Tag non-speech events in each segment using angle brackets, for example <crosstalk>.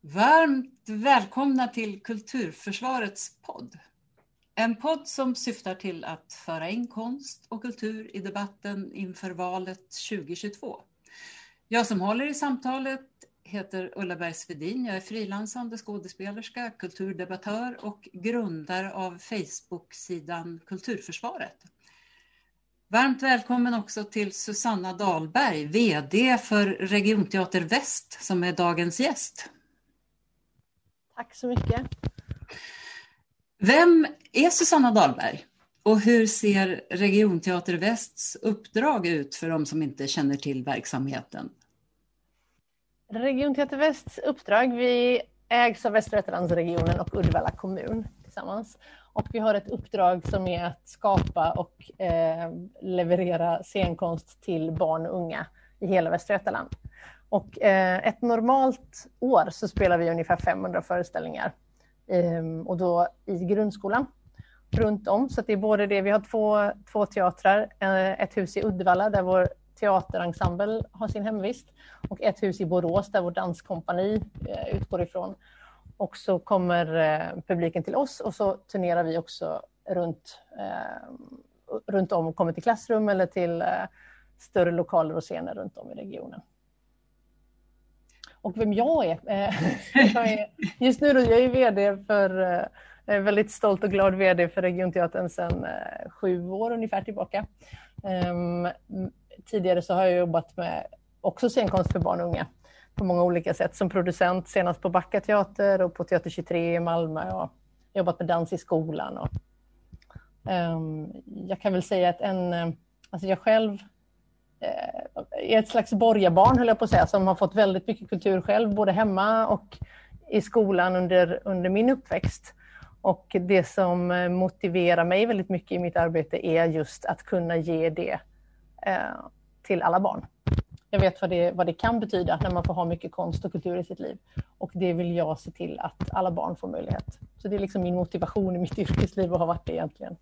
Varmt välkomna till Kulturförsvarets podd. En podd som syftar till att föra in konst och kultur i debatten inför valet 2022. Jag som håller i samtalet heter Ulla Bergsvedin. Jag är frilansande skådespelerska, kulturdebattör och grundare av Facebook-sidan Kulturförsvaret. Varmt välkommen också till Susanna Dahlberg, VD för Regionteater Väst som är dagens gäst. Tack så mycket. Vem är Susanna Dahlberg? Och hur ser Regionteater Västs uppdrag ut för de som inte känner till verksamheten? Regionteater Västs uppdrag, vi ägs av Västra Götalandsregionen och Uddevalla kommun tillsammans. Och vi har ett uppdrag som är att skapa och eh, leverera scenkonst till barn och unga i hela Västra Götaland. Och eh, ett normalt år så spelar vi ungefär 500 föreställningar ehm, och då i grundskolan runt om. Så det är både det, vi har två, två teatrar, eh, ett hus i Uddevalla där vår teaterensemble har sin hemvist och ett hus i Borås där vår danskompani eh, utgår ifrån. Och så kommer eh, publiken till oss och så turnerar vi också runt, eh, runt om och kommer till klassrum eller till eh, större lokaler och scener runt om i regionen. Och vem jag är? Eh, <laughs> jag är just nu då, jag är VD för, eh, jag är väldigt stolt och glad VD för Regionteatern sedan eh, sju år ungefär tillbaka. Ehm, tidigare så har jag jobbat med också scenkonst för barn och unga på många olika sätt som producent, senast på Backa Teater och på Teater 23 i Malmö och jobbat med dans i skolan. Och, um, jag kan väl säga att en, alltså jag själv är ett slags borgarbarn, höll jag på att säga, som har fått väldigt mycket kultur själv, både hemma och i skolan under, under min uppväxt. Och det som eh, motiverar mig väldigt mycket i mitt arbete är just att kunna ge det eh, till alla barn. Jag vet vad det, vad det kan betyda när man får ha mycket konst och kultur i sitt liv. Och det vill jag se till att alla barn får möjlighet. Så det är liksom min motivation i mitt <laughs> yrkesliv och har varit det egentligen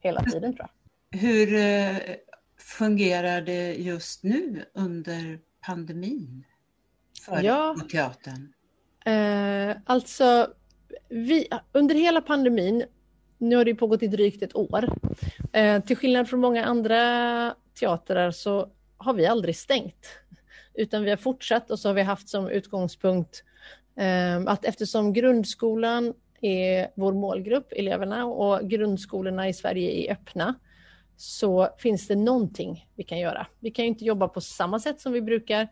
hela tiden tror jag. Hur eh, fungerar det just nu under pandemin för ja, teatern? Eh, alltså, vi, under hela pandemin, nu har det pågått i drygt ett år, eh, till skillnad från många andra teatrar så har vi aldrig stängt, utan vi har fortsatt och så har vi haft som utgångspunkt eh, att eftersom grundskolan är vår målgrupp, eleverna, och grundskolorna i Sverige är öppna, så finns det någonting vi kan göra. Vi kan inte jobba på samma sätt som vi brukar,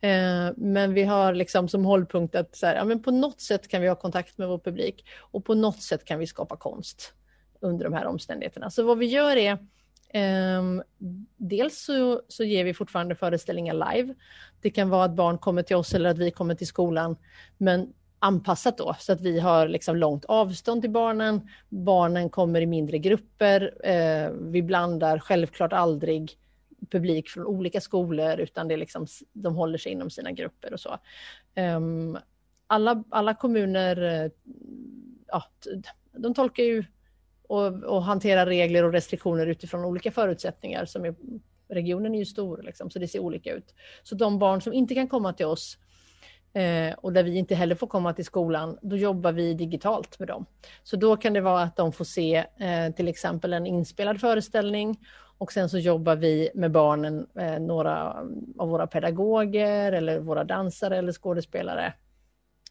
eh, men vi har liksom som hållpunkt att så här, ja, men på något sätt kan vi ha kontakt med vår publik och på något sätt kan vi skapa konst under de här omständigheterna. Så vad vi gör är Um, dels så, så ger vi fortfarande föreställningar live. Det kan vara att barn kommer till oss eller att vi kommer till skolan, men anpassat då så att vi har liksom långt avstånd till barnen. Barnen kommer i mindre grupper. Eh, vi blandar självklart aldrig publik från olika skolor utan det är liksom, de håller sig inom sina grupper och så. Eh, alla, alla kommuner, eh, ja, de tolkar ju och, och hanterar regler och restriktioner utifrån olika förutsättningar. Som är, regionen är ju stor, liksom, så det ser olika ut. Så de barn som inte kan komma till oss eh, och där vi inte heller får komma till skolan, då jobbar vi digitalt med dem. Så då kan det vara att de får se eh, till exempel en inspelad föreställning och sen så jobbar vi med barnen, eh, några av våra pedagoger eller våra dansare eller skådespelare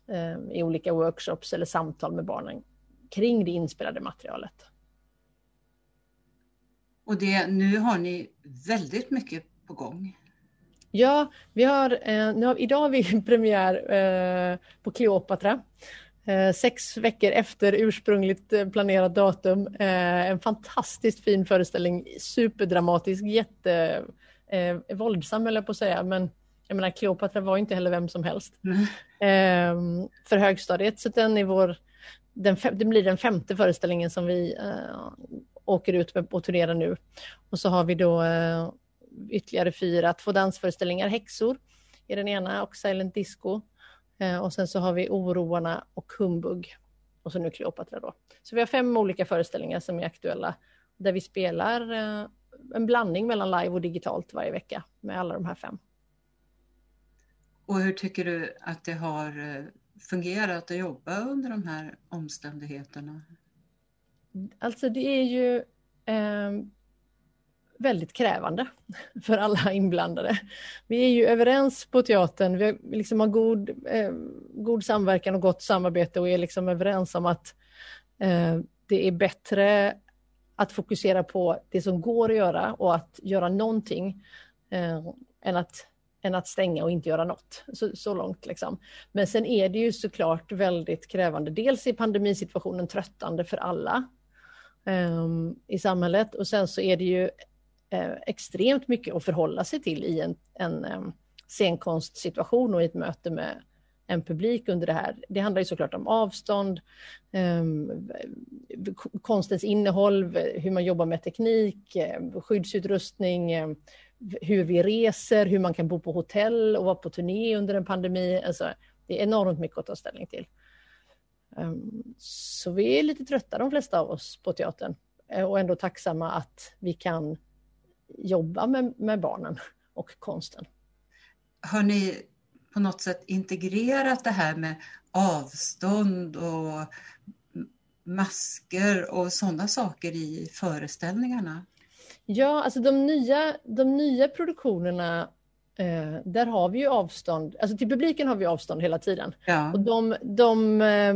eh, i olika workshops eller samtal med barnen kring det inspelade materialet. Och det, nu har ni väldigt mycket på gång. Ja, vi har, eh, nu har, idag har vi <laughs> premiär eh, på Kleopatra. Eh, sex veckor efter ursprungligt eh, planerat datum. Eh, en fantastiskt fin föreställning, superdramatisk, jätte eh, våldsam eller på att säga, men jag menar Kleopatra var inte heller vem som helst. Mm. Eh, för högstadiet, så den är vår den, det blir den femte föreställningen som vi åker ut med och turnerar nu. Och så har vi då ytterligare fyra, två dansföreställningar, Häxor i den ena och Silent Disco. Äh, och sen så har vi Oroarna och Humbug. Och så nu Kleopatra då. Så vi har fem olika föreställningar som är aktuella där vi spelar en blandning mellan live och digitalt varje vecka med alla de här fem. Och hur tycker du att det har fungerat att jobba under de här omständigheterna? Alltså det är ju eh, väldigt krävande <laughs> för alla inblandade. Vi är ju överens på teatern, vi liksom har god, eh, god samverkan och gott samarbete och är liksom överens om att eh, det är bättre att fokusera på det som går att göra och att göra någonting eh, än, att, än att stänga och inte göra något. Så, så långt liksom. Men sen är det ju såklart väldigt krävande. Dels är pandemisituationen tröttande för alla eh, i samhället och sen så är det ju Eh, extremt mycket att förhålla sig till i en, en scenkonstsituation och i ett möte med en publik under det här. Det handlar ju såklart om avstånd, konstens innehåll, hur man jobbar med teknik, skyddsutrustning, hur vi reser, hur man kan bo på hotell och vara på turné under en pandemi. Alltså, det är enormt mycket att ta ställning till. Så vi är lite trötta de flesta av oss på teatern eh, och ändå tacksamma att vi kan jobba med, med barnen och konsten. Har ni på något sätt integrerat det här med avstånd och masker och sådana saker i föreställningarna? Ja, alltså de nya, de nya produktionerna, eh, där har vi ju avstånd, alltså till publiken har vi avstånd hela tiden. Ja. Och de, de, eh,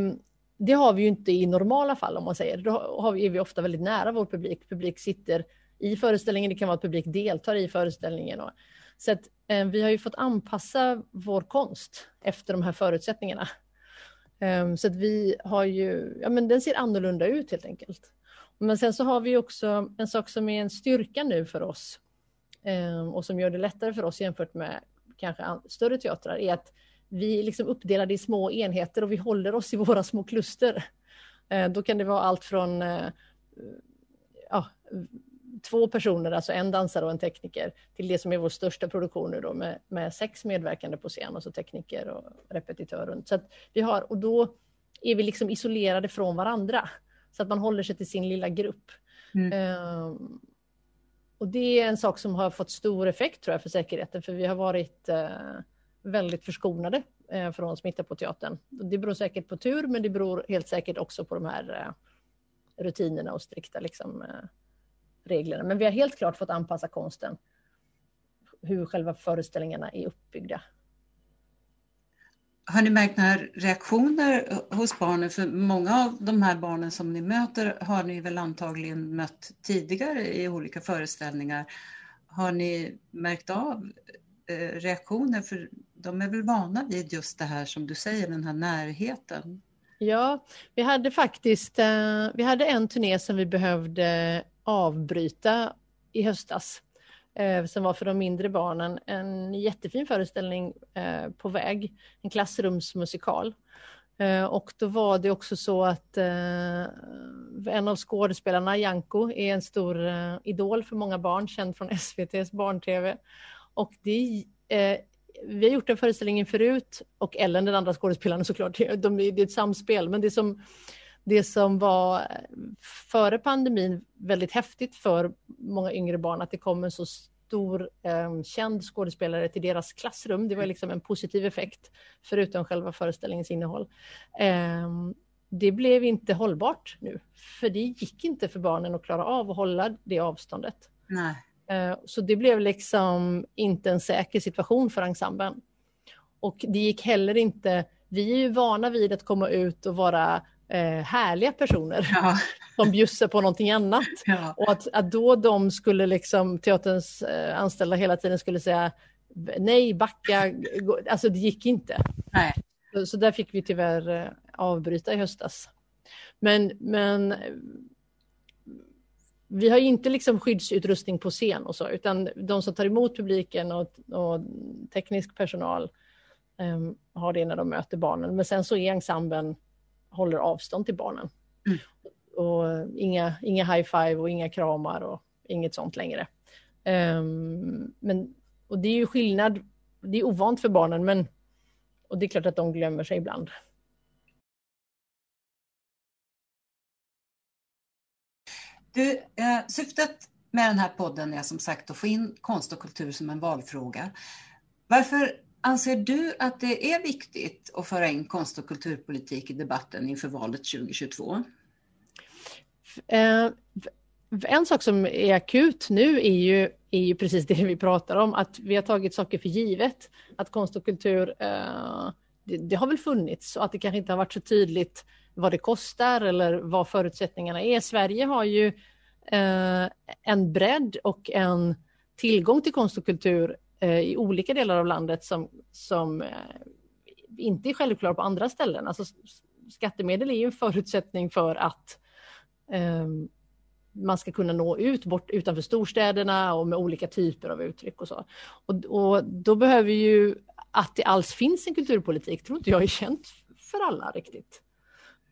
det har vi ju inte i normala fall om man säger. Då har är vi ofta väldigt nära vår publik. Publik sitter i föreställningen, det kan vara att publik deltar i föreställningen. Och, så att, eh, vi har ju fått anpassa vår konst efter de här förutsättningarna. Um, så att vi har ju, ja men den ser annorlunda ut helt enkelt. Men sen så har vi också en sak som är en styrka nu för oss um, och som gör det lättare för oss jämfört med kanske större teatrar är att vi är liksom uppdelade i små enheter och vi håller oss i våra små kluster. Uh, då kan det vara allt från uh, ja, två personer, alltså en dansare och en tekniker, till det som är vår största produktion nu då med, med sex medverkande på scen, alltså tekniker och repetitör. Runt. Så vi har, och då är vi liksom isolerade från varandra, så att man håller sig till sin lilla grupp. Mm. Um, och det är en sak som har fått stor effekt tror jag för säkerheten, för vi har varit uh, väldigt förskonade uh, från smitta på teatern. Det beror säkert på tur, men det beror helt säkert också på de här uh, rutinerna och strikta liksom, reglerna. Men vi har helt klart fått anpassa konsten, hur själva föreställningarna är uppbyggda. Har ni märkt några reaktioner hos barnen? För många av de här barnen som ni möter har ni väl antagligen mött tidigare i olika föreställningar. Har ni märkt av eh, reaktioner? För de är väl vana vid just det här som du säger, den här närheten. Ja, vi hade faktiskt eh, vi hade en turné som vi behövde avbryta i höstas eh, som var för de mindre barnen. En jättefin föreställning eh, på väg, en klassrumsmusikal. Eh, och då var det också så att eh, en av skådespelarna, Janko, är en stor eh, idol för många barn, känd från SVTs barn-tv. Och det, eh, vi har gjort den föreställningen förut och Ellen, den andra skådespelaren såklart, de, det är ett samspel, men det som det som var före pandemin väldigt häftigt för många yngre barn, att det kom en så stor eh, känd skådespelare till deras klassrum. Det var liksom en positiv effekt, förutom själva föreställningens innehåll. Eh, det blev inte hållbart nu, för det gick inte för barnen att klara av att hålla det avståndet. Eh, så det blev liksom inte en säker situation för ensemblen. Och det gick heller inte, vi är ju vana vid att komma ut och vara eh, härliga personer ja. <laughs> som bjussar på någonting annat. Ja. Och att, att då de skulle, liksom, teaterns eh, anställda hela tiden skulle säga nej, backa, alltså det gick inte. Nej. Så, så där fick vi tyvärr eh, avbryta i höstas. Men, men vi har inte liksom skyddsutrustning på scen och så, utan de som tar emot publiken och, och teknisk personal um, har det när de möter barnen. Men sen så är ensemblen håller avstånd till barnen. Mm. Och inga, inga high five och inga kramar och inget sånt längre. Um, men, och det är ju skillnad, det är ovant för barnen men och det är klart att de glömmer sig ibland. Du, eh, syftet med den här podden är som sagt att få in konst och kultur som en valfråga. Varför Anser du att det är viktigt att föra in konst och kulturpolitik i debatten inför valet 2022? Eh, en sak som är akut nu är ju, är ju precis det vi pratar om, att vi har tagit saker för givet. Att konst och kultur, eh, det, det, har väl funnits och att det kanske inte har varit så tydligt vad det kostar eller vad förutsättningarna är. Sverige har ju eh, en bredd och en tillgång till konst och kultur Eh, i olika delar av landet som, som eh, inte är självklar på andra ställen. Alltså, skattemedel är ju en förutsättning för att um, man ska kunna nå ut bort utanför storstäderna och med olika typer av uttryck och så. Och, och då behöver ju att det alls finns en kulturpolitik, tror inte jag är känt för alla riktigt.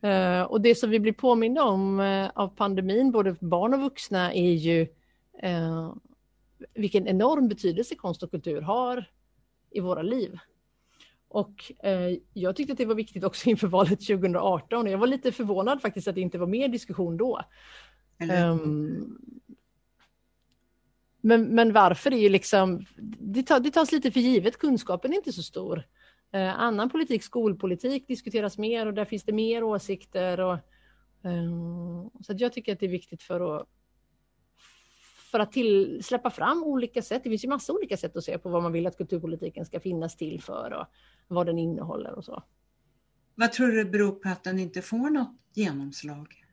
Uh, och det som vi blir påminda om uh, av pandemin, både barn och vuxna, är ju uh, vilken enorm betydelse konst och kultur har i våra liv. Och eh, jag tyckte att det var viktigt också <laughs> inför valet 2018. Jag var lite förvånad faktiskt att det inte var mer diskussion då. Um, men, men varför är ju liksom, det, tar, det tas lite för givet, kunskapen är inte så stor. Eh, annan politik, skolpolitik diskuteras mer och där finns det mer åsikter. Och, um, så jag tycker att det är viktigt för att för att till, släppa fram olika sätt. Det finns ju massa olika sätt att se på vad man vill att kulturpolitiken ska finnas till för och vad den innehåller och så. Vad tror du beror på att den inte får något genomslag?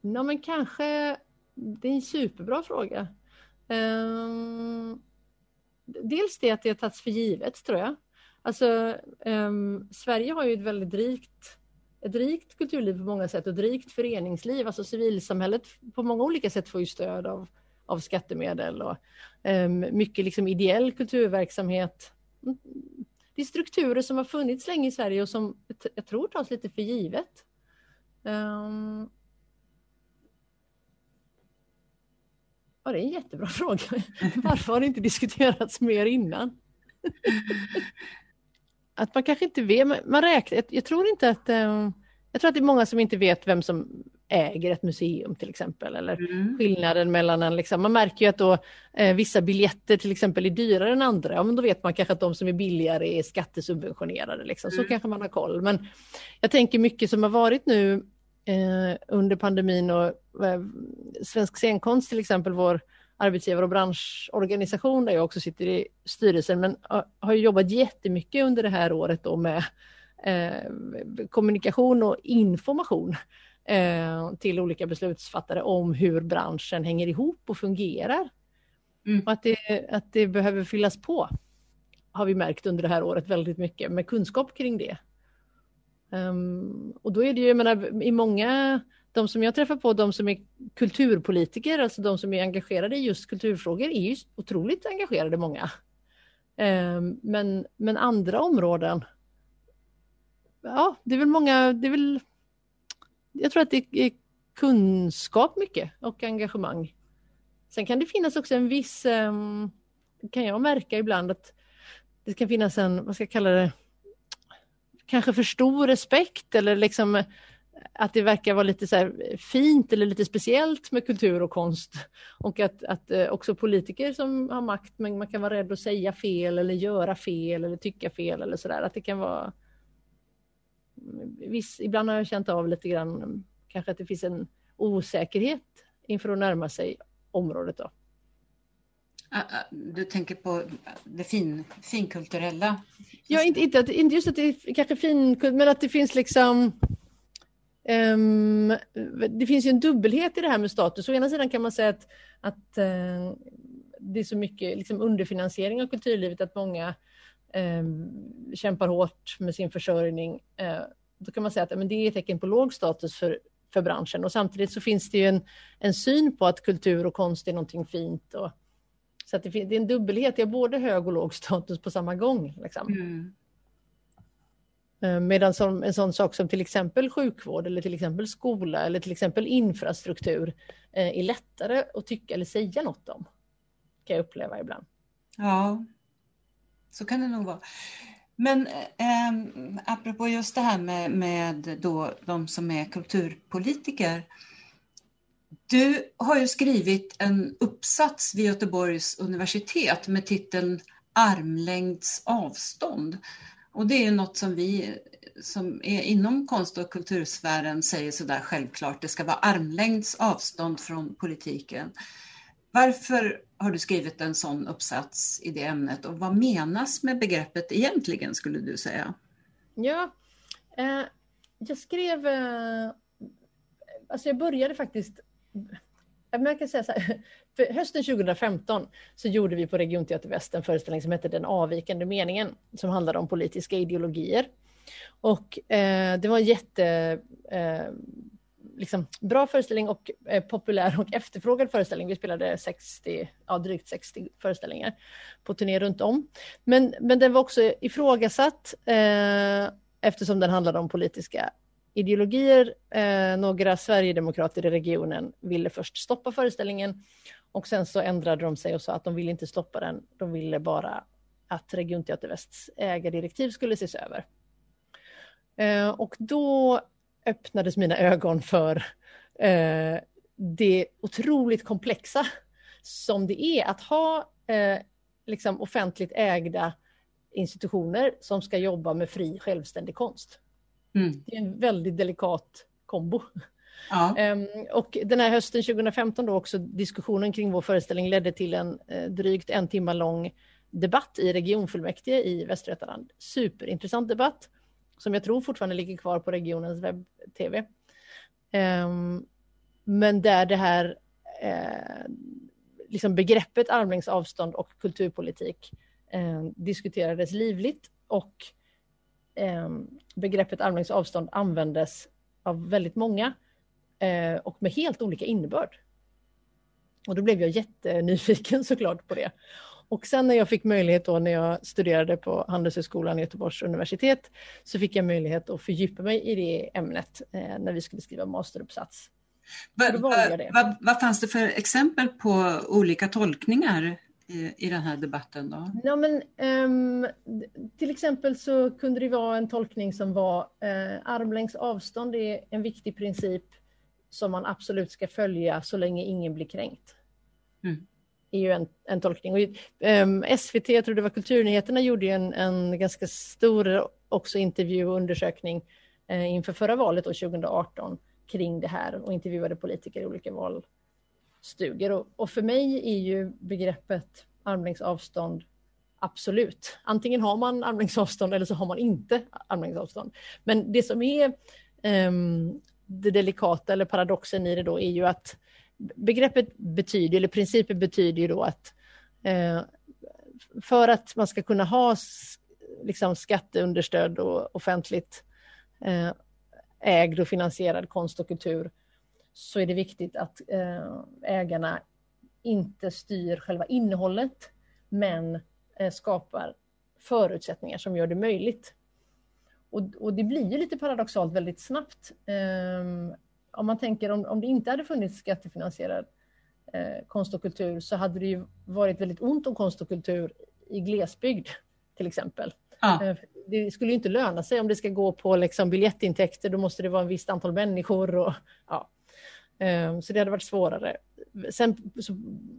Ja, men kanske, det är en superbra fråga. Um, dels det att det har tagits för givet, tror jag. Alltså, um, Sverige har ju ett väldigt rikt ett rikt kulturliv på många sätt och ett rikt föreningsliv. Alltså civilsamhället på många olika sätt får ju stöd av, av skattemedel och um, mycket liksom ideell kulturverksamhet. Det är strukturer som har funnits länge i Sverige och som jag tror tas lite för givet. Um, Ja, det är en jättebra <laughs> fråga. Varför har det inte diskuterats mer innan? <laughs> att man kanske inte vet, man räknar, jag tror inte att, eh, jag tror att det är många som inte vet vem som äger ett museum till exempel, eller mm. skillnaden mellan en, liksom, man märker ju att då eh, vissa biljetter till exempel är dyrare än andra, ja, men då vet man kanske att de som är billigare är skattesubventionerade, liksom. så mm. kanske man har koll. Men jag tänker mycket som har varit nu eh, under pandemin och eh, Svensk scenkonst till exempel, vår arbetsgivare och branschorganisation där jag också sitter i styrelsen, men har jobbat jättemycket under det här året då med eh, kommunikation och information eh, till olika beslutsfattare om hur branschen hänger ihop och fungerar. Mm. Och att det, att det behöver fyllas på har vi märkt under det här året väldigt mycket med kunskap kring det. Um, och då är det ju, jag menar, i många de som jag träffar på, de som är kulturpolitiker, alltså de som är engagerade i just kulturfrågor, är ju otroligt engagerade många. Ehm, men, men andra områden, ja, det är väl många, det är väl, jag tror att det är kunskap mycket och engagemang. Sen kan det finnas också en viss, ehm, kan jag märka ibland att det kan finnas en, vad ska jag kalla det, kanske för stor respekt eller liksom att det verkar vara lite så fint eller lite speciellt med kultur och konst. Och att, att eh, också politiker som har makt, men man kan vara rädd att säga fel eller göra fel eller tycka fel eller sådär. Att det kan vara... Viss, ibland har jag känt av lite grann kanske att det finns en osäkerhet inför att närma sig området. Då. Du tänker på det fin, finkulturella? Ja, inte, inte, inte just att det är kanske fin, men att det finns liksom Um, det finns ju en dubbelhet i det här med status. Å ena sidan kan man säga att, att uh, det är så mycket liksom, underfinansiering av kulturlivet att många um, kämpar hårt med sin försörjning. Uh, då kan man säga att men det är ett tecken på låg status för, för branschen och samtidigt så finns det ju en, en syn på att kultur och konst är någonting fint. Och, så att det, det är en dubbelhet, det är både hög och låg status på samma gång. Liksom. Mm. Eh, medan som, en sån sak som till exempel sjukvård eller till exempel skola eller till exempel infrastruktur eh, är lättare att tycka eller säga något om. Kan jag uppleva ibland. Ja, så kan det nog vara. Men eh, apropå just det här med, med då de som är kulturpolitiker. Du har ju skrivit en uppsats vid Göteborgs universitet med titeln Armlängds avstånd. Och det är något som vi som är inom konst och kultursfären säger sådär självklart, det ska vara armlängds avstånd från politiken. Varför har du skrivit en sån uppsats i det ämnet och vad menas med begreppet egentligen skulle du säga? Ja, eh, jag skrev, eh, alltså jag började faktiskt jag kan säga så här, för hösten 2015 så gjorde vi på Regionteater Väst en föreställning som hette Den avvikande meningen som handlade om politiska ideologier. Och eh, det var en jätte eh, liksom, bra föreställning och eh, populär och efterfrågad föreställning. Vi spelade 60, ja, drygt 60 föreställningar på turné runt om. Men, men den var också ifrågasatt eh, eftersom den handlade om politiska ideologier. Eh, några sverigedemokrater i regionen ville först stoppa föreställningen och sen så ändrade de sig och sa att de ville inte stoppa den. De ville bara att Regionteater Västs ägardirektiv skulle ses över. Eh, och då öppnades mina ögon för eh, det otroligt komplexa som det är att ha eh, liksom offentligt ägda institutioner som ska jobba med fri självständig konst. Mm. Det är en väldigt delikat kombo. Ja. Ehm, och den här hösten 2015 då också diskussionen kring vår föreställning ledde till en eh, drygt en timme lång debatt i regionfullmäktige i Västra Götaland. Superintressant debatt som jag tror fortfarande ligger kvar på regionens webb-tv. Ehm, men där det här eh, liksom begreppet armlängds avstånd och kulturpolitik eh, diskuterades livligt och ehm, begreppet armlängds avstånd användes av väldigt många uh, och med helt olika innebörd. Och då blev jag jättenyfiken <laughs> såklart på det. Och sen när jag fick möjlighet då när jag studerade på Handelshögskolan Göteborgs universitet så fick jag möjlighet att fördjupa mig i det ämnet eh, när vi skulle skriva masteruppsats. Vad va, va, fanns det för exempel på olika tolkningar i, i den här debatten? Då? Ja, men, um, till exempel så kunde det vara en tolkning som var uh, armlängds avstånd är en viktig princip som man absolut ska följa så länge ingen blir kränkt. Mm är ju en, en tolkning. Och, um, ehm, SVT, jag tror det var Kulturnyheterna, gjorde en, en ganska stor också intervju och undersökning uh, inför förra valet, då, 2018, kring det här och intervjuade politiker i olika valstudier. Och, och för mig är ju begreppet armlängds avstånd absolut. Antingen har man armlängds avstånd eller så har man inte armlängds avstånd. Men det som är um, det delikata eller paradoxen i det då är ju att begreppet betyder, eller principen betyder ju då att eh, för att man ska kunna ha liksom skatteunderstöd och offentligt eh, ägd och finansierad konst och kultur så är det viktigt att eh, ägarna inte styr själva innehållet men eh, skapar förutsättningar som gör det möjligt. Och, och det blir ju lite paradoxalt väldigt snabbt. Um, om man tänker om, om det inte hade funnits skattefinansierad eh, konst och kultur så hade det ju varit väldigt ont om konst och kultur i glesbygd till exempel. Ja. Eh, det skulle inte löna sig om det ska gå på liksom biljettintäkter, då måste det vara ett visst antal människor. Och, ja. Eh, så det hade varit svårare. Sen så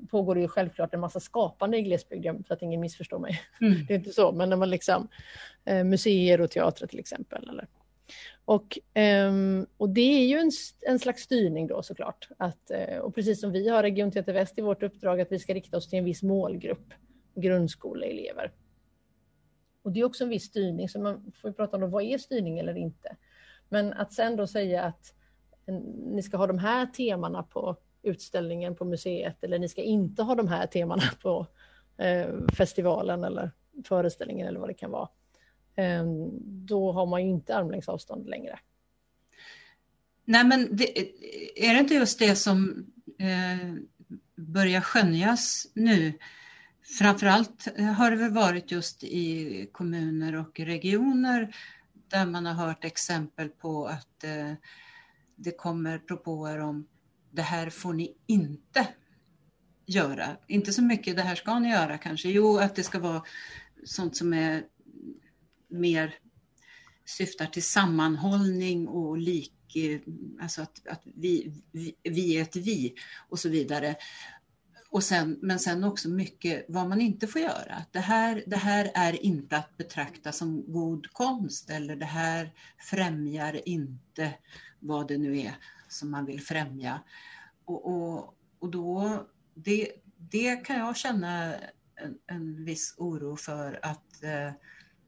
pågår det ju självklart en massa skapande i glesbygden, så att ingen missförstår mig. Mm. <laughs> Det är inte så, men när man liksom, eh, museer och teatrar till exempel. Eller, och, um, och det är ju en, en slags styrning då såklart. Att, uh, och precis som vi har Region Teater Väst i vårt uppdrag att vi ska rikta oss till en viss målgrupp, grundskoleelever. Och det är också en viss styrning, så man får prata om vad är styrning eller inte. Men att sen då säga att ni ska ha de här temana på utställningen på museet eller ni ska inte ha de här temana på eh, festivalen eller föreställningen eller vad det kan vara. Eh, då har man ju inte armlängds avstånd längre. Nej, men det, är det inte just det som eh, börjar skönjas nu? Framförallt har det väl varit just i kommuner och regioner där man har hört exempel på att eh, det kommer propåer om det här får ni inte göra. Inte så mycket det här ska ni göra kanske. Jo, att det ska vara sånt som är mer syftar till sammanhållning och lik, eh, alltså att, att vi, vi, vi är ett vi och så vidare. Och sen, men sen också mycket vad man inte får göra. Det här, det här är inte att betrakta som god konst eller det här främjar inte vad det nu är som man vill främja. Och, och, och då, det, det kan jag känna en, en viss oro för att eh,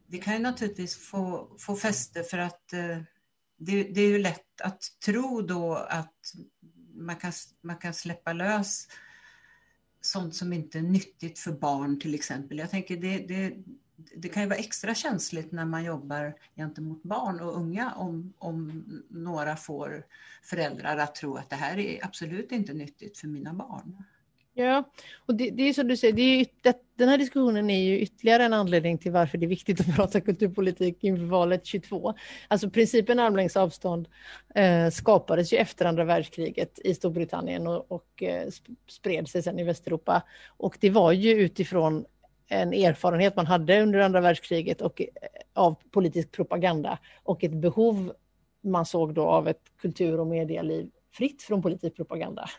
det kan ju naturligtvis få, få fäste för att eh, det, det, är ju lätt att tro då att man kan, man kan släppa lös sånt som inte är nyttigt för barn till exempel. Jag tänker det, det, det kan ju vara extra känsligt när man jobbar gentemot barn och unga om, om några får föräldrar att tro att det här är absolut inte nyttigt för mina barn. Ja, och det, det är som du säger, det är, det, den här diskussionen är ju ytterligare en anledning till varför det är viktigt att <laughs> prata kulturpolitik inför valet 22. Alltså principen armlängds avstånd eh, skapades ju efter andra världskriget i Storbritannien och, och eh, spred sig sedan i Västeuropa. Och det var ju utifrån en erfarenhet man hade under andra världskriget och eh, av politisk propaganda och ett behov man såg då av ett kultur och medialiv fritt från politisk propaganda.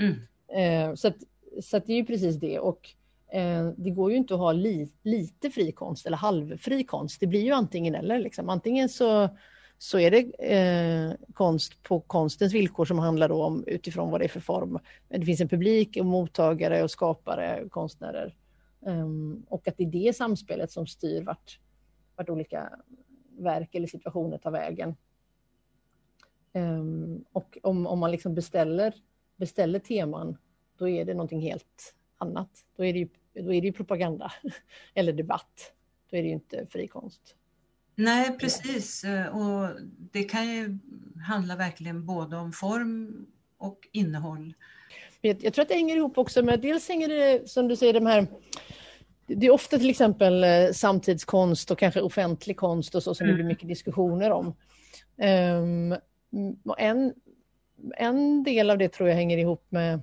Mm. Eh, så att, så att det är ju precis det. Och eh, det går ju inte att ha li, lite fri konst eller halvfri konst. Det blir ju antingen eller. Liksom. Antingen så, så är det eh, konst på konstens villkor som handlar om utifrån vad det är för form. Det finns en publik och mottagare och skapare, konstnärer. Um, och att det är det samspelet som styr vart, vart olika verk eller situationer tar vägen. Um, och om, om man liksom beställer beställer teman, då är det någonting helt annat. Då är det ju, då är det propaganda <laughs> eller debatt. Då är det ju inte fri konst. Nej, precis. Och det kan ju handla verkligen både om form och innehåll. Jag, jag tror att det hänger ihop också med, dels hänger det som du säger de här det är ofta till exempel eh, samtidskonst och kanske offentlig konst och så som mm. det blir mycket diskussioner om. Um, en en del av det tror jag hänger ihop med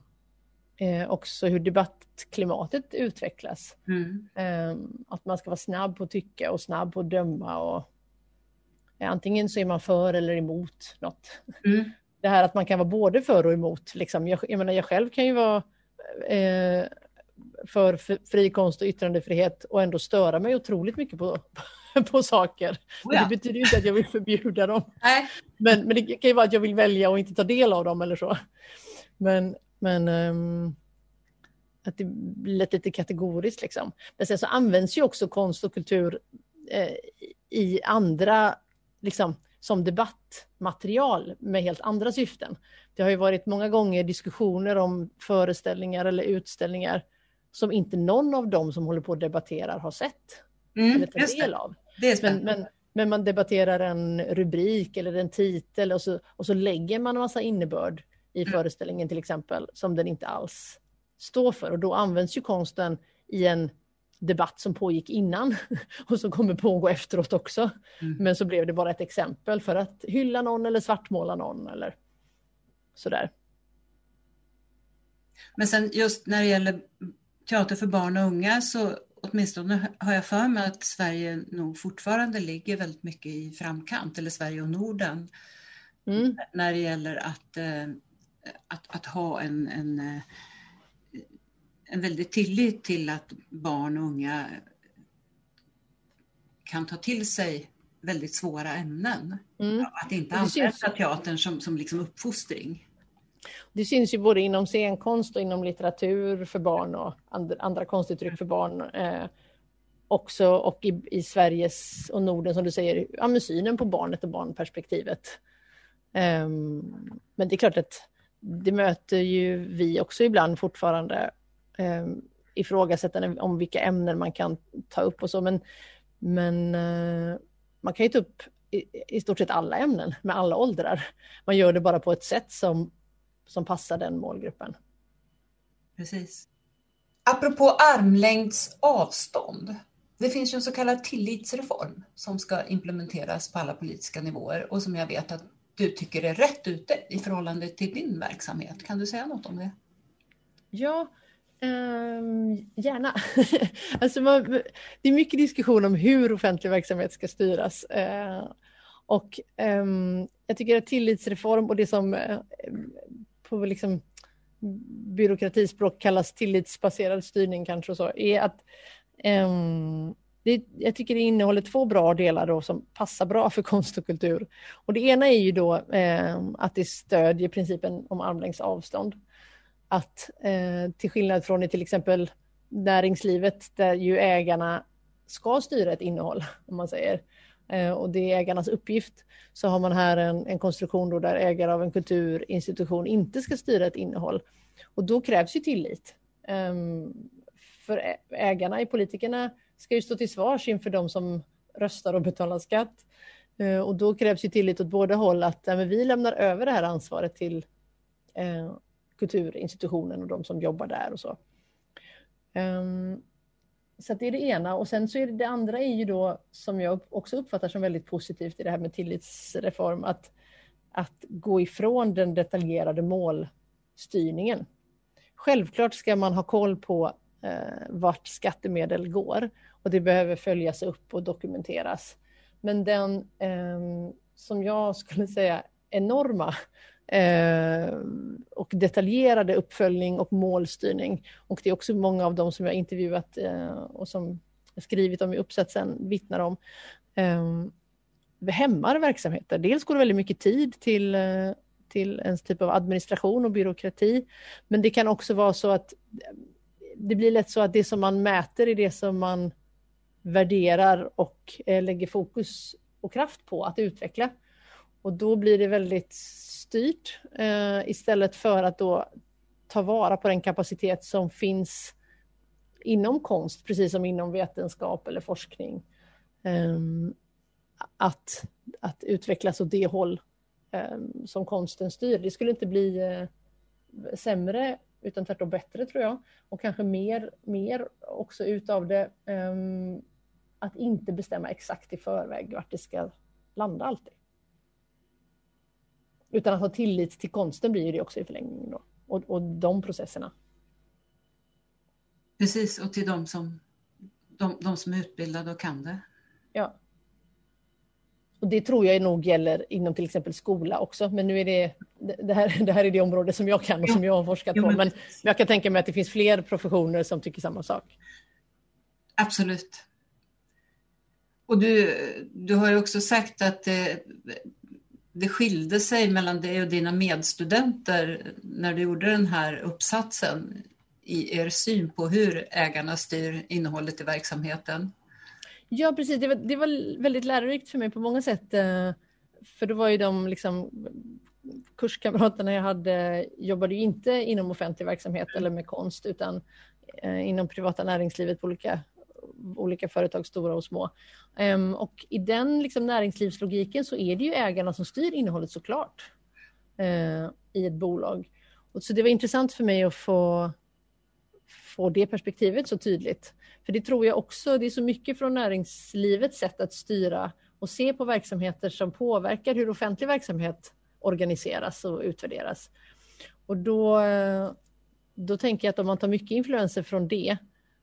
eh, också hur debattklimatet utvecklas. Mm. Eh, att man ska vara snabb på att tycka och snabb på att döma. Och, eh, antingen så är man för eller emot något. Mm. Det här att man kan vara både för och emot. Liksom. Jag, jag, menar, jag själv kan ju vara eh, för fri konst och yttrandefrihet och ändå störa mig otroligt mycket på, <laughs> på saker. Oh ja. Det betyder inte att jag vill förbjuda dem. Nej. Men, men det kan ju vara att jag vill välja och inte ta del av dem eller så. Men, men um, att det blir lite kategoriskt liksom. Men sen så används ju också konst och kultur eh, i andra, liksom som debattmaterial med helt andra syften. Det har ju varit många gånger diskussioner om föreställningar eller utställningar som inte någon av dem som håller på och debatterar har sett mm, eller tar del av. Men, men, men, man debatterar en rubrik eller en titel och så, och så lägger man en massa innebörd i mm. föreställningen till exempel som den inte alls står för och då används ju konsten i en debatt som pågick innan <laughs> och som kommer pågå efteråt också. Mm. Men så blev det bara ett exempel för att hylla någon eller svartmåla någon eller sådär. Men sen just när det gäller teater för barn och unga så åtminstone har jag för mig att Sverige nog fortfarande ligger väldigt mycket i framkant, eller Sverige och Norden, mm. när det gäller att, eh, att, att ha en, en, eh, en väldig tillit till att barn och unga kan ta till sig väldigt svåra ämnen. Mm. Att inte använda teatern som, som liksom uppfostring. Det syns ju både inom scenkonst och inom litteratur för barn och andra, konstuttryck för barn. Eh, också och i, i, Sveriges och Norden som du säger, ja, synen på barnet och barnperspektivet. Um, men det är klart att det möter ju vi också ibland fortfarande um, ifrågasättande om vilka ämnen man kan ta upp och så. Men, men uh, man kan ju ta upp i, i stort sett alla ämnen med alla åldrar. Man gör det bara på ett sätt som som passar den målgruppen. Precis. Apropå armlängds avstånd. Det finns ju en så kallad tillitsreform som ska implementeras på alla politiska nivåer och som jag vet att du tycker är rätt ute i förhållande till din verksamhet. Kan du säga något om det? Ja, Um, gärna. <laughs> alltså man, det är mycket diskussion om hur offentlig verksamhet ska styras. Uh, Och um, jag tycker att tillitsreform och det som uh, på liksom byråkratispråk kallas tillitsbaserad styrning kanske så, är att um, det, jag tycker det innehåller två bra delar då som passar bra för konst och kultur. Och det ena är ju då eh, att det stödjer principen om armlängds avstånd. Att eh, till skillnad från i till exempel näringslivet där ju ägarna ska styra ett innehåll, om man säger, eh, Eh, och det är ägarnas uppgift, så har man här en, en konstruktion då där ägare av en kulturinstitution inte ska styra ett innehåll. Och då krävs ju tillit. Ehm, för ägarna i politikerna ska ju stå till svars inför de som röstar och betalar skatt. Eh, och då krävs ju tillit åt båda håll att ja, vi lämnar över det här ansvaret till eh, kulturinstitutionen och de som jobbar där och så. Um, så det är det ena och sen så är det, det andra är ju då som jag också uppfattar som väldigt positivt i det här med tillitsreform att, att gå ifrån den detaljerade målstyrningen. Självklart ska man ha koll på eh, vart skattemedel går och det behöver följas upp och dokumenteras. Men den eh, som jag skulle säga enorma Eh, och detaljerade uppföljning och målstyrning. Och det är också många av dem som jag intervjuat eh, och som skrivit om i uppsatsen vittnar om. Eh, hämmar verksamheter. Dels går det väldigt mycket tid till, eh, till en typ av administration och byråkrati. Men det kan också vara så att eh, det blir lätt så att det som man mäter är det som man värderar och lägger fokus och kraft på att utveckla. Och då blir det väldigt styrt eh, istället för att då ta vara på den kapacitet som finns inom konst, precis som inom vetenskap eller forskning. Eh, att, att utvecklas åt det håll eh, som konsten styr. Det skulle inte bli eh, sämre utan tvärtom bättre tror jag. Och kanske mer, mer också utav det ehm, att inte bestämma exakt i förväg vart det ska landa alltid. Utan att ha tillit till konsten blir det också i förlängningen då. Och, och de processerna. Precis, och till de som, de, de som är utbildade och kan det. Ja. Och det tror jag nog gäller inom till exempel skola också. Men nu är det, det här, det här är det område som jag kan och som jag har forskat på. Men jag kan tänka mig att det finns fler professioner som tycker samma sak. Absolut. Och du, du har ju också sagt att det, det skilde sig mellan dig och dina medstudenter när du gjorde den här uppsatsen i er syn på hur ägarna styr innehållet i verksamheten. Ja, precis. Det var, det var väldigt lärorikt för mig på många sätt. Eh, för då var ju de liksom, kurskamraterna jag hade jobbade ju inte inom offentlig verksamhet eller med konst utan eh, inom privata näringslivet på olika, olika företag, stora och små. Um, och i den liksom, näringslivslogiken så är det ju ägarna som styr innehållet såklart uh, i ett bolag. Och så det var intressant för mig att få, få det perspektivet så tydligt. För det tror jag också, det är så mycket från näringslivets sätt att styra och se på verksamheter som påverkar hur offentlig verksamhet organiseras och utvärderas. Och då, då tänker jag att om man tar mycket influenser från det,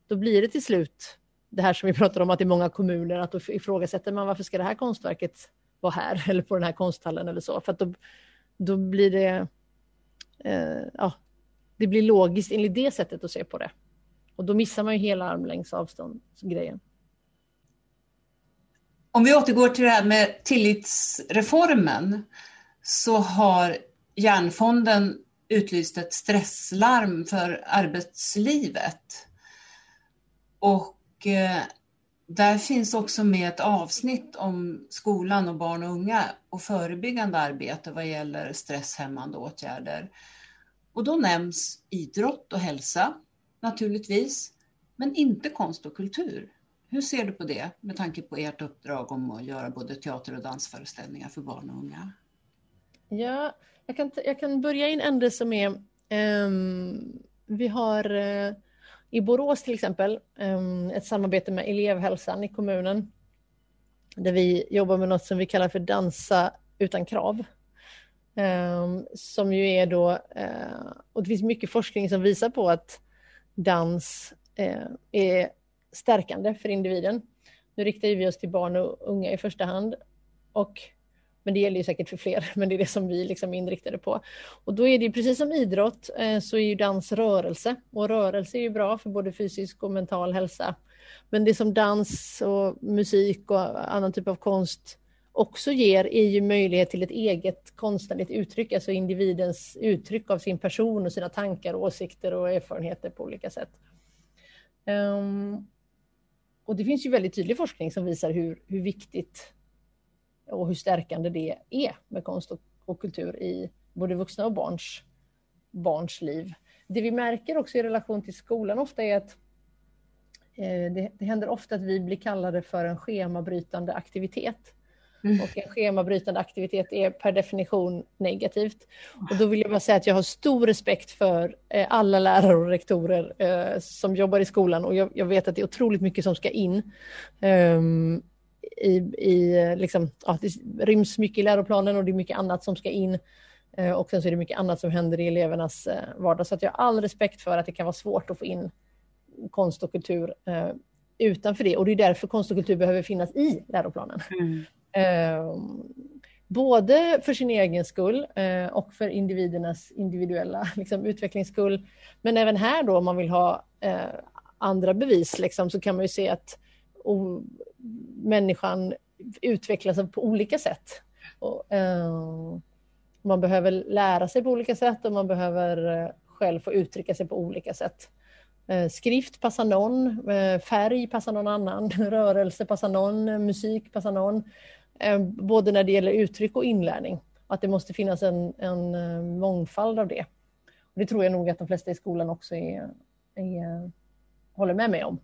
då blir det till slut det här som vi pratar om att i många kommuner att då ifrågasätter man varför ska det här konstverket vara här <laughs> eller på den här konsthallen eller så. För att då, då blir det, eh, ja, det blir logiskt enligt det sättet att se på det. Och då missar man ju hela armlängds avstånd-grejen. Om vi återgår till det här med tillitsreformen så har Järnfonden utlyst ett stresslarm för arbetslivet. Och eh, där finns också med ett avsnitt om skolan och barn och unga och förebyggande arbete vad gäller stresshämmande åtgärder. Och då nämns idrott och hälsa naturligtvis, men inte konst och kultur. Hur ser du på det med tanke på ert uppdrag om att göra både teater och dansföreställningar för barn och unga? Ja, jag kan, jag kan börja i en ände som är um, vi har uh, i Borås till exempel ehm, ett samarbete med elevhälsan i kommunen där vi jobbar med något som vi kallar för dansa utan krav. Ehm, som ju är då, eh, och det finns mycket forskning som visar på att dans eh, är stärkande för individen. Nu riktar vi oss till barn och unga i första hand och men det gäller ju säkert för fler, <laughs> men det är det som vi liksom är inriktade på. Och då är det precis som idrott eh, så är ju dans rörelse och rörelse är ju bra för både fysisk och mental hälsa. Men det som dans och musik och annan typ av konst också ger är ju möjlighet till ett eget konstnärligt uttryck, alltså individens uttryck av sin person och sina tankar, åsikter och erfarenheter på olika sätt. Um, och det finns ju väldigt tydlig forskning som visar hur, hur viktigt och hur stärkande det är med konst och, och kultur i både vuxna och barns, barns liv. Det vi märker också i relation till skolan ofta är att eh, det, det händer ofta att vi blir kallade för en schemabrytande aktivitet. Mm. Och en schemabrytande aktivitet är per definition negativt. Och då vill jag bara säga att jag har stor respekt för eh, alla lärare och rektorer eh, som jobbar i skolan och jag, jag, vet att det är otroligt mycket som ska in. I, i liksom, ja, det ryms mycket i läroplanen och det är mycket annat som ska in. Uh, och sen så är det mycket annat som händer i elevernas uh, vardag. Så att jag har all respekt för att det kan vara svårt att få in konst och kultur uh, utanför det. Och det är därför konst och kultur behöver finnas i läroplanen. Mm. Eh, både för sin egen skull eh, och för individernas individuella liksom, utvecklings skull. Men även här då om man vill ha eh, andra bevis liksom, så kan man ju se att människan utvecklas på olika sätt. Och, eh, man behöver lära sig på olika sätt och man behöver eh, själv få uttrycka sig på olika sätt. Eh, skrift passar någon, eh, färg passar någon annan, <laughs> rörelse passar någon, musik passar någon. Eh, både när det gäller uttryck och inlärning. Att det måste finnas en, en eh, mångfald av det. Och det tror jag nog att de flesta i skolan också är, är, håller med mig om.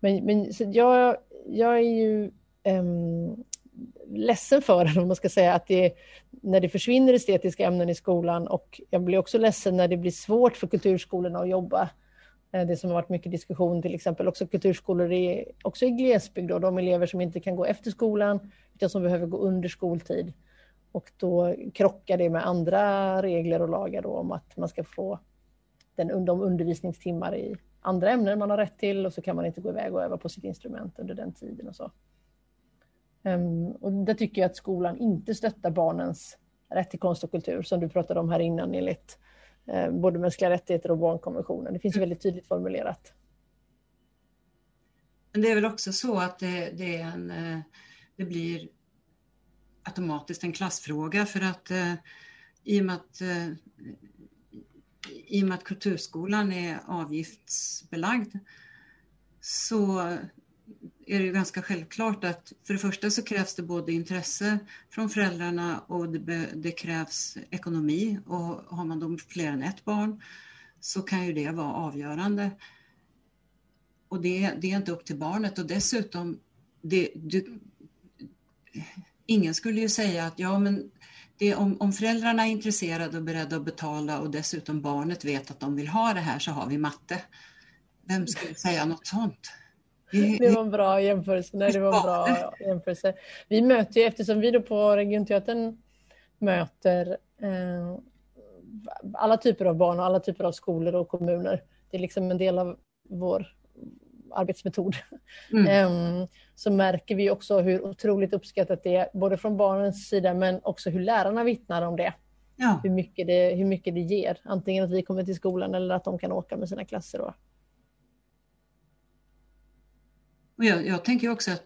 Men, men så jag, jag är ju um, ledsen för, <laughs> om man ska säga, att det, när det försvinner estetiska ämnen i skolan och jag blir också ledsen när det blir svårt för kulturskolorna att jobba eh, det som har varit mycket diskussion, till exempel också kulturskolor i, också i glesbygd, och de elever som inte kan gå efter skolan utan som behöver gå under skoltid. Och då krockar det med andra regler och lagar då om att man ska få den, de undervisningstimmar i andra ämnen man har rätt till och så kan man inte gå iväg och öva på sitt instrument under den tiden och så. Um, och där tycker jag att skolan inte stöttar barnens rätt till konst och kultur som du pratade om här innan enligt Eh, både mänskliga rättigheter och barnkonventionen. Det finns mm. väldigt tydligt formulerat. Men det är väl också så att det, det, en, eh, det blir automatiskt en klassfråga för att eh, i och med att, i och med att kulturskolan är avgiftsbelagd så är det ju ganska självklart att för det första så krävs det både intresse från föräldrarna och det, det, krävs ekonomi och har man då fler än ett barn så kan ju det vara avgörande. Och det, det är inte upp till barnet och dessutom, det, du, ingen skulle ju säga att ja men det, om, om föräldrarna är intresserade och beredda att betala och dessutom barnet vet att de vill ha det här så har vi matte. Vem skulle säga något sånt? Det var en bra jämförelse. Nej, det var en bra jämförelse. Vi möter ju, eftersom vi då på Regionteatern möter eh, alla typer av barn och alla typer av skolor och kommuner. Det är liksom en del av vår arbetsmetod. Mm. eh, så märker vi också hur otroligt uppskattat det är, både från barnens sida men också hur lärarna vittnar om det. Ja. Hur, mycket det hur mycket det ger. Antingen att vi kommer till skolan eller att de kan åka med sina klasser. Då. Och jag, jag tänker också att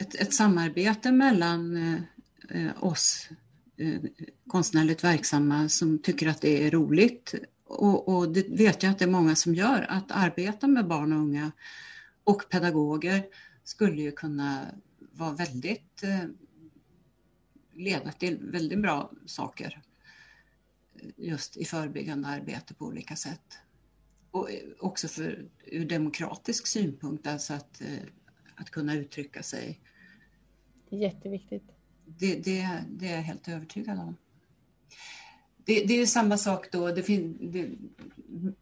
ett, ett samarbete mellan eh, oss eh, konstnärligt verksamma som tycker att det är roligt och, och, det vet jag att det är många som gör, att arbeta med barn och unga och pedagoger skulle ju kunna vara väldigt eh, leda till väldigt bra saker just i förebyggande arbete på olika sätt. Och också för, ur demokratisk synpunkt, alltså att eh, att kunna uttrycka sig. Det är jätteviktigt. Det, det, det är jag helt övertygad om. Det, det är samma sak då. Det fin, det,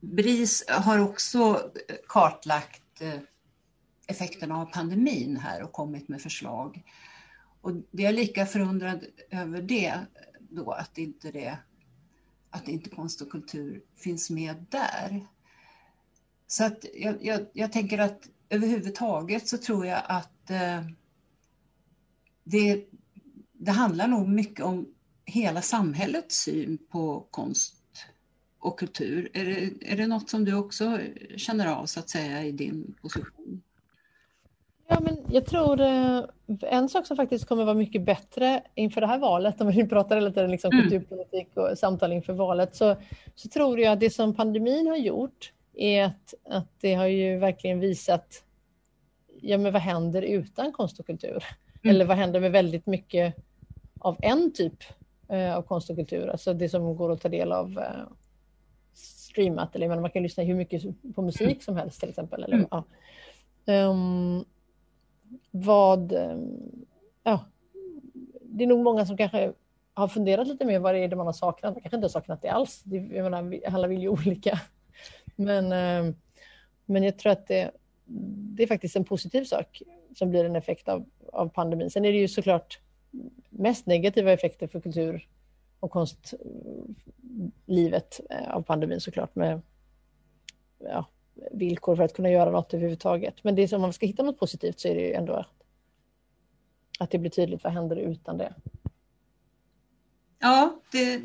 BRIS har också kartlagt eh, effekterna av pandemin här och kommit med förslag. Och det är lika förundrad över det då, att inte det att inte konst och kultur finns med där. Så att jag, jag, jag tänker att överhuvudtaget så tror jag att eh, det, det handlar nog mycket om hela samhällets syn på konst och kultur. Är det, är det något som du också känner av så att säga i din position? Ja, men jag tror eh, en sak som faktiskt kommer vara mycket bättre inför det här valet, om vi pratar hela tiden liksom mm. kulturpolitik och samtal inför valet, så, så tror jag att det som pandemin har gjort är att, att det har ju verkligen visat, ja men vad händer utan konst och kultur? Mm. Eller vad händer med väldigt mycket av en typ eh, av konst och kultur, alltså det som går att ta del av eh, streamat, eller man kan lyssna hur mycket på musik mm. som helst till exempel. Eller, mm. ja. Um, vad... Ehm, ja, det är nog många som kanske har funderat lite mer vad det är det man har saknat. Man kanske inte har saknat det alls. Det, jag menar, alla vill ju <laughs> olika. Men, ehm, men jag tror att det, det är faktiskt en positiv sak som blir en effekt av, av pandemin. Sen är det ju såklart mest negativa effekter för kultur och konstlivet eh, av pandemin såklart med ja, villkor för att kunna göra något överhuvudtaget. Men det är som om man ska hitta något positivt så är det ju ändå att, att det blir tydligt vad händer utan det. Ja, det,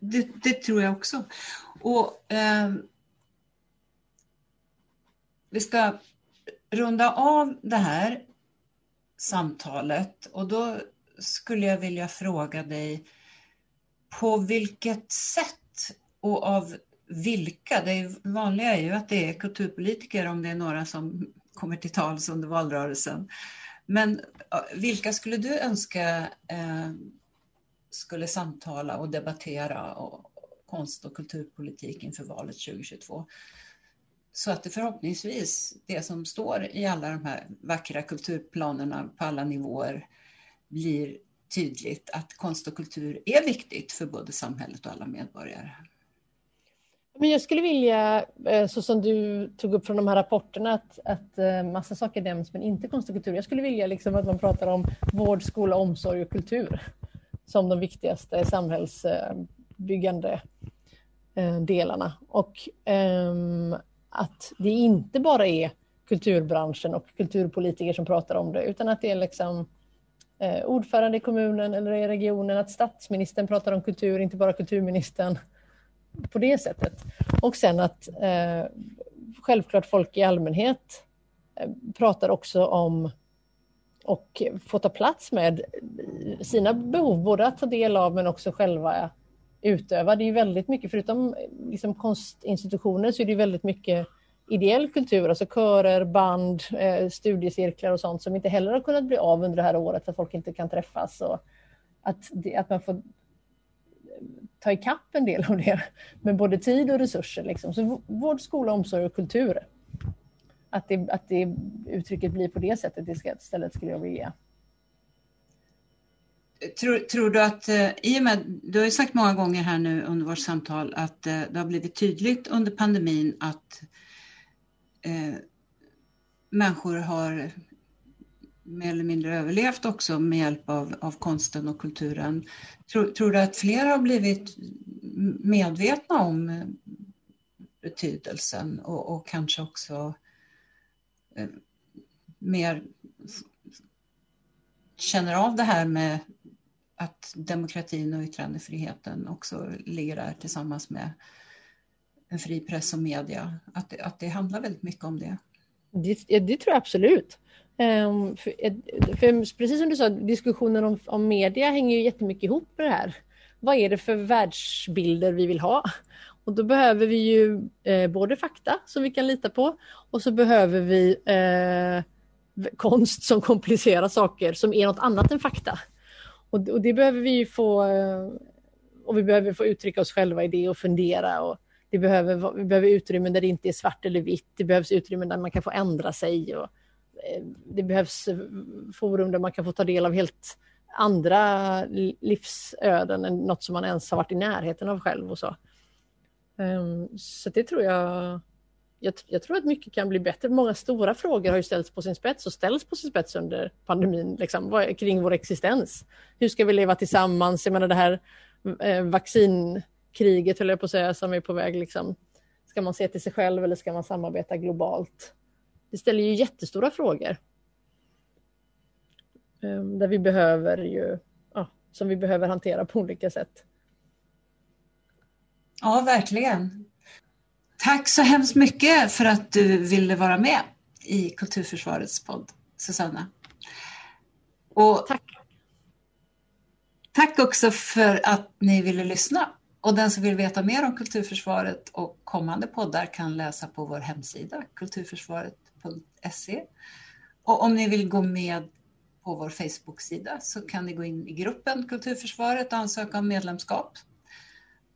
det, det tror jag också. Och eh, Vi ska runda av det här samtalet och då skulle jag vilja fråga dig på vilket sätt och av vilka? Det vanliga är ju att det är kulturpolitiker om det är några som kommer till tals under valrörelsen. Men vilka skulle du önska eh, skulle samtala och debattera och, konst och kulturpolitik inför valet 2022? Så att det förhoppningsvis, det som står i alla de här vackra kulturplanerna på alla nivåer blir tydligt att konst och kultur är viktigt för både samhället och alla medborgare. Men jag skulle vilja, eh, så som du tog upp från de här rapporterna, att, att eh, massa saker nämns men inte konst och kultur. Jag skulle vilja liksom att man pratar om vård, skola, omsorg och kultur som de viktigaste samhällsbyggande eh, delarna. Och ehm, att det inte bara är kulturbranschen och kulturpolitiker som pratar om det, utan att det är liksom ordförande i kommunen eller i regionen, att statsministern pratar om kultur, inte bara kulturministern på det sättet. Och sen att eh, självklart folk i allmänhet eh, pratar också om och får ta plats med sina behov, både att ta del av men också själva utöva. Det är väldigt mycket, förutom eh, liksom konstinstitutioner, så är det väldigt mycket ideell kultur, alltså körer, band, eh, studiecirklar och sånt som inte heller har kunnat bli av under det här året för att folk inte kan träffas. Och att, det, att man får ta ikapp en del av det med både tid och resurser. Liksom. Så vård, skola, omsorg och kultur. Att det, att det uttrycket blir på det sättet istället skulle jag vilja Tror, tror, du att, eh, i och med, du har ju sagt många gånger här nu under vårt samtal att eh, det har blivit tydligt under pandemin att eh, människor har mer eller mindre överlevt också med hjälp av, av konsten och kulturen. Tror, tror du att fler har blivit medvetna om betydelsen och, och kanske också eh, mer känner av det här med att demokratin och yttrandefriheten också ligger där tillsammans med en fri press och media. Att det, att det handlar väldigt mycket om det. Det, det tror jag absolut. Um, för, eh, för, precis som du sa, diskussionen om, om media hänger ju jättemycket ihop med det här. Vad är det för världsbilder vi vill ha? Och då behöver vi ju eh, både fakta som vi kan lita på och så behöver vi eh, konst som komplicerar saker som är något annat än fakta. Och, och det behöver vi ju få eh, och vi behöver få uttrycka oss själva i det och fundera och det behöver, vi behöver utrymmen där det inte är svart eller vitt. Det behövs utrymmen där man kan få ändra sig. Och det behövs forum där man kan få ta del av helt andra livsöden än något som man ens har varit i närheten av själv och så. Ehm, så det tror jag, jag, jag, tror att mycket kan bli bättre. Många stora frågor har ju ställts på sin spets och ställs på sin spets under pandemin liksom, kring vår existens. Hur ska vi leva tillsammans? Jag menar det här eh, vaccinkriget höll jag på att säga, som är på väg. Liksom. Ska man se till sig själv eller ska man samarbeta globalt? Det ställer ju jättestora frågor. Ehm, där vi behöver ju ja, som vi behöver hantera på olika sätt. Ja, verkligen. Tack så hemskt mycket för att du ville vara med i Kulturförsvarets podd, Susanna. Och tack. Tack också för att ni ville lyssna. Och den som vill veta mer om Kulturförsvaret och kommande poddar kan läsa på vår hemsida kulturförsvaret.se. Och om ni vill gå med på vår Facebook-sida så kan ni gå in i gruppen Kulturförsvaret och ansöka om medlemskap.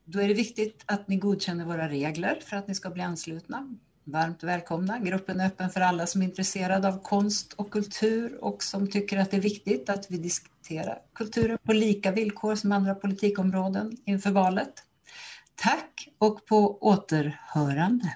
Då är det viktigt att ni godkänner våra regler för att ni ska bli anslutna. Varmt välkomna. Gruppen är öppen för alla som är intresserade av konst och kultur och som tycker att det är viktigt att vi diskuterar kulturen på lika villkor som andra politikområden inför valet. Tack och på återhörande.